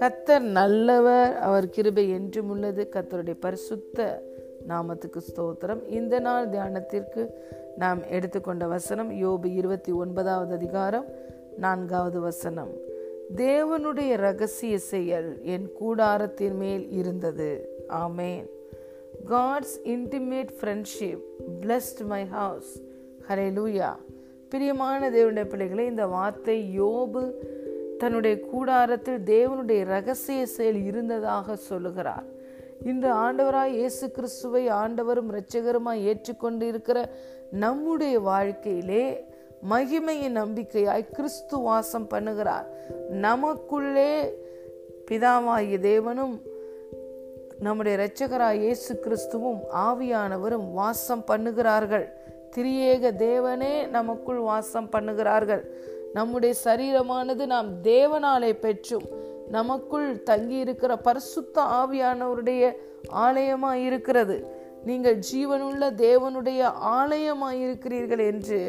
கத்தர் நல்லவர் அவர் கிருபை என்றும் உள்ளது. கத்தருடைய பரிசுத்த நாமத்துக்கு ஸ்தோத்திரம். இந்த நாள் தியானத்திற்கு நாம் எடுத்துக்கொண்ட வசனம் யோபு இருபத்தி ஒன்பதாவது அதிகாரம் நான்காவது வசனம். தேவனுடைய ரகசிய செயல் என் கூடாரத்தின் மேல் இருந்தது. ஆமேன். God's intimate friendship blessed my house hallelujah பிரியமான தேவனுடைய பிள்ளைகளை இந்த வார்த்தை யோபு தன்னுடைய கூடாரத்தில் தேவனுடைய ரகசிய செயல் இருந்ததாக சொல்லுகிறார். இன்று ஆண்டவராய் இயேசு கிறிஸ்துவை ஆண்டவரும் இரட்சகருமாய் ஏற்றுக்கொண்டு இருக்கிற நம்முடைய வாழ்க்கையிலே மகிமையின் நம்பிக்கையாய் கிறிஸ்து வாசம் பண்ணுகிறார். நமக்குள்ளே பிதாவாகிய தேவனும் நம்முடைய இரட்சகராய் இயேசு கிறிஸ்துவும் ஆவியானவரும் வாசம் பண்ணுகிறார்கள். திரியேக தேவனே நமக்குள் வாசம் பண்ணுகிறார்கள். நம்முடைய சரீரமானது நாம் தேவனாலே பெற்றும். நமக்குள் தங்கி இருக்கிற பரிசுத்த ஆவியானவருடைய ஆலயமாய் இருக்கிறது நீங்கள் ஜீவனுள்ள தேவனுடைய ஆலயமாய் இருக்கிறீர்கள் என்று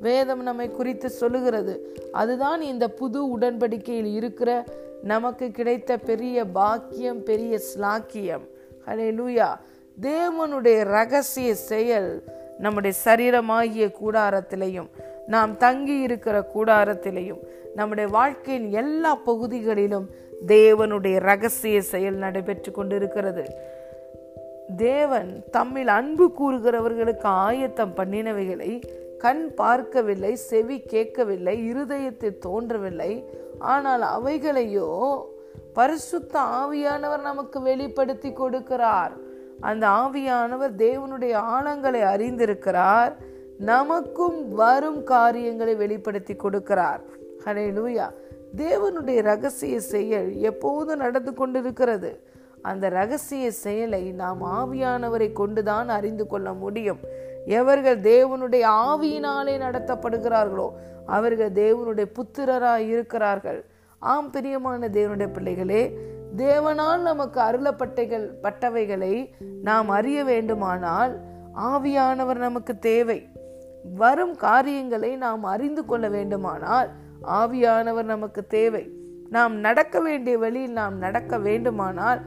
வேதம் நம்மை குறித்து சொல்லுகிறது. அதுதான் இந்த புது உடன்படிக்கையில் இருக்கிற நமக்கு கிடைத்த பெரிய பாக்கியம் பெரிய ஸ்லாக்கியம். ஹலே லூயா தேவனுடைய ரகசிய செயல் நம்முடைய சரீரமாகிய கூடாரத்திலையும் நாம் தங்கி இருக்கிற கூடாரத்திலையும் நம்முடைய வாழ்க்கையின் எல்லா பகுதிகளிலும் தேவனுடைய ரகசிய செயல் நடைபெற்று கொண்டிருக்கிறது. தேவன் தம்மில் அன்பு கூறுகிறவர்களுக்கு ஆயத்தம் பண்ணினவைகளை கண் பார்க்கவில்லை செவி கேட்கவில்லை இருதயத்தில் தோன்றவில்லை. ஆனால் அவைகளையோ பரிசுத்த ஆவியானவர் நமக்கு வெளிப்படுத்தி கொடுக்கிறார். அந்த ஆவியானவர் தேவனுடைய ஆழங்களை அறிந்திருக்கிறார். நமக்கும் வரும் காரியங்களை வெளிப்படுத்தி கொடுக்கிறார். ஹனே லூயா தேவனுடைய ரகசிய செயல் எப்போதும் நடந்து கொண்டிருக்கிறது. அந்த ரகசிய செயலை நாம் ஆவியானவரை கொண்டுதான் அறிந்து கொள்ள முடியும். எவர்கள் தேவனுடைய ஆவியினாலே நடத்தப்படுகிறார்களோ அவர்கள் தேவனுடைய புத்திரராய் இருக்கிறார்கள். ஆம் பிரியமான தேவனுடைய பிள்ளைகளே தேவனால் நமக்கு அருளப்பட்டைகள் பட்டவைகளை நாம் அறிய வேண்டுமானால் ஆவியானவர் நமக்கு தேவை. வரும் காரியங்களை நாம் அறிந்து கொள்ள வேண்டுமானால் ஆவியானவர் நமக்கு தேவை. நாம் நடக்க வேண்டிய வழியில் நாம் நடக்க வேண்டுமானால்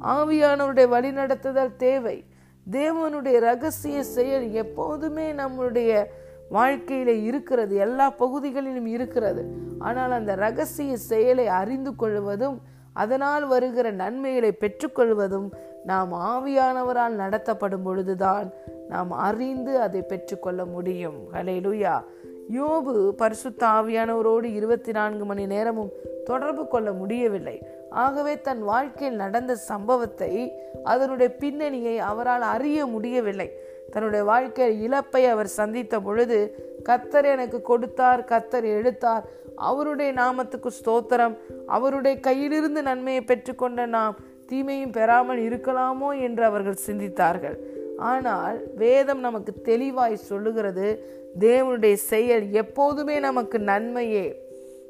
ஆவியானவருடைய வழிநடத்துதல் தேவை. தேவனுடைய ரகசிய செயல் எப்போதுமே நம்முடைய வாழ்க்கையில இருக்கிறது எல்லா பகுதிகளிலும் இருக்கிறது. ஆனால் அந்த ரகசிய செயலை அறிந்து கொள்வதும் அதனால் வருகிற நன்மைகளை பெற்றுக்கொள்வதும் நாம் ஆவியானவரால் நடத்தப்படும் பொழுதுதான் நாம் அறிந்து அதை பெற்றுக்கொள்ள முடியும். ஹலேலுயா யோபு பரிசுத்த ஆவியானவரோடு இருபத்தி நான்கு மணி நேரமும் தொடர்பு கொள்ள முடியவில்லை. ஆகவே தன் வாழ்க்கையில் நடந்த சம்பவத்தை அதனுடைய பின்னணியை அவரால் அறிய முடியவில்லை. தன்னுடைய வாழ்க்கையில் இழப்பை அவர் சந்தித்த பொழுது கத்தர் எனக்கு கொடுத்தார் கத்தர் எடுத்தார். அவருடைய நாமத்துக்கு ஸ்தோத்திரம். அவருடைய கையிலிருந்து நன்மையை பெற்றுக்கொண்ட நாம் தீமையும் பெறாமல் இருக்கலாமோ? என்று அவர்கள் சிந்தித்தார்கள். ஆனால் வேதம் நமக்கு தெளிவாய் சொல்லுகிறது தேவனுடைய செயல் எப்போதுமே நமக்கு நன்மையே.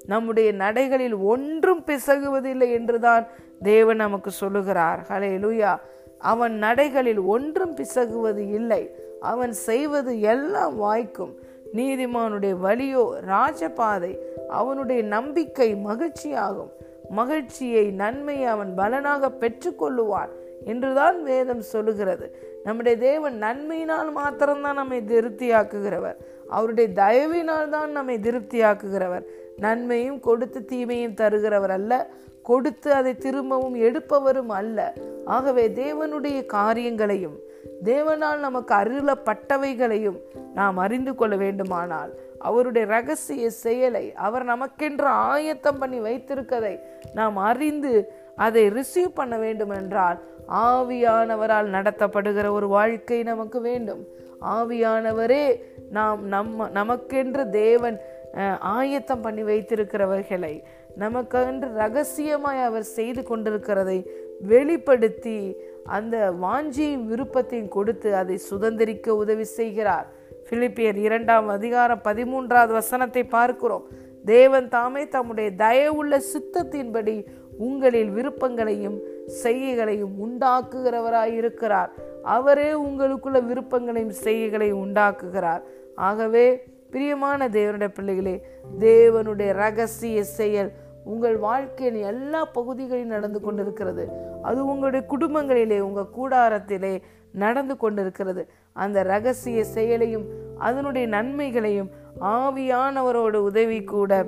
நம்முடைய நடைகளில் ஒன்றும் பிசகுவதில்லை என்றுதான் தேவன் நமக்கு சொல்லுகிறார். ஹலே லூயா அவன் நடைகளில் ஒன்றும் பிசகுவது இல்லை. அவன் செய்வது எல்லாம் வாய்க்கும். நீதிமானுடைய வழியோ ராஜபாதை அவனுடைய நம்பிக்கை மகிழ்ச்சியாகும். மகிழ்ச்சியை நன்மையை அவன் பலனாக பெற்றுக்கொள்ளுவான் என்றுதான் வேதம் சொல்லுகிறது. நம்முடைய தேவன் நன்மையினால் மாத்திரம்தான் நம்மை திருப்தியாக்குகிறவர். அவருடைய தயவினால் தான் நம்மை திருப்தியாக்குகிறவர். நன்மையும் கொடுத்து தீமையும் தருகிறவர் அல்ல. கொடுத்து அதை திரும்பவும் எடுப்பவரும் அல்ல. ஆகவே தேவனுடைய காரியங்களையும் தேவனால் நமக்கு அருளப்பட்டவைகளையும் நாம் அறிந்து கொள்ள வேண்டுமானால் அவருடைய ரகசிய செயலை அவர் நமக்கென்று ஆயத்தம் பண்ணி வைத்திருக்கதை நாம் அறிந்து அதை ரிசீவ் பண்ண வேண்டும் என்றால் ஆவியானவரால் நடத்தப்படுகிற ஒரு வாழ்க்கை நமக்கு வேண்டும். ஆவியானவரே நாம் நம்ம நமக்கென்று தேவன் ஆயத்தம் பண்ணி வைத்திருக்கிறவர்களை நமக்கென்று ரகசியமாய் அவர் செய்து கொண்டிருக்கிறதை வெளிப்படுத்தி அந்த வாஞ்சியும் விருப்பத்தையும் கொடுத்து அதை சுதந்திரிக்க உதவி செய்கிறார். பிலிப்பியர் இரண்டாம் அதிகாரம் பதிமூன்றாவது வசனத்தை பார்க்கிறோம். தேவன் தாமே தம்முடைய தயவுள்ள சித்தத்தின்படி உங்களில் விருப்பங்களையும் செய்கைகளையும் உண்டாக்குகிறவராய் இருக்கிறார். அவரே உங்களுக்குள்ள விருப்பங்களையும் செய்கைகளையும் உண்டாக்குகிறார். ஆகவே பிரியமான தேவனுடைய பிள்ளைகளே தேவனுடைய ரகசிய செயல் உங்கள் வாழ்க்கையின் எல்லா பகுதிகளிலும் நடந்து கொண்டிருக்கிறது. அது உங்களுடைய குடும்பங்களிலே உங்கள் கூடாரத்திலே நடந்து கொண்டிருக்கிறது. அந்த ரகசிய செயலையும் அதனுடைய நன்மைகளையும் ஆவியானவரோட உதவி கூட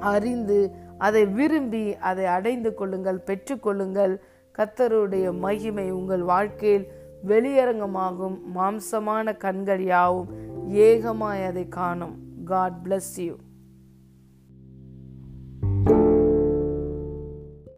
அறிந்து அதை விரும்பி அதை அடைந்து கொள்ளுங்கள் பெற்றுக்கொள்ளுங்கள் கத்தருடைய மகிமை உங்கள் வாழ்க்கையில் வெளியரங்கமாகும். மாம்சமான கண்கள் யாவும் ஏகமாய் அதை காணும். God bless you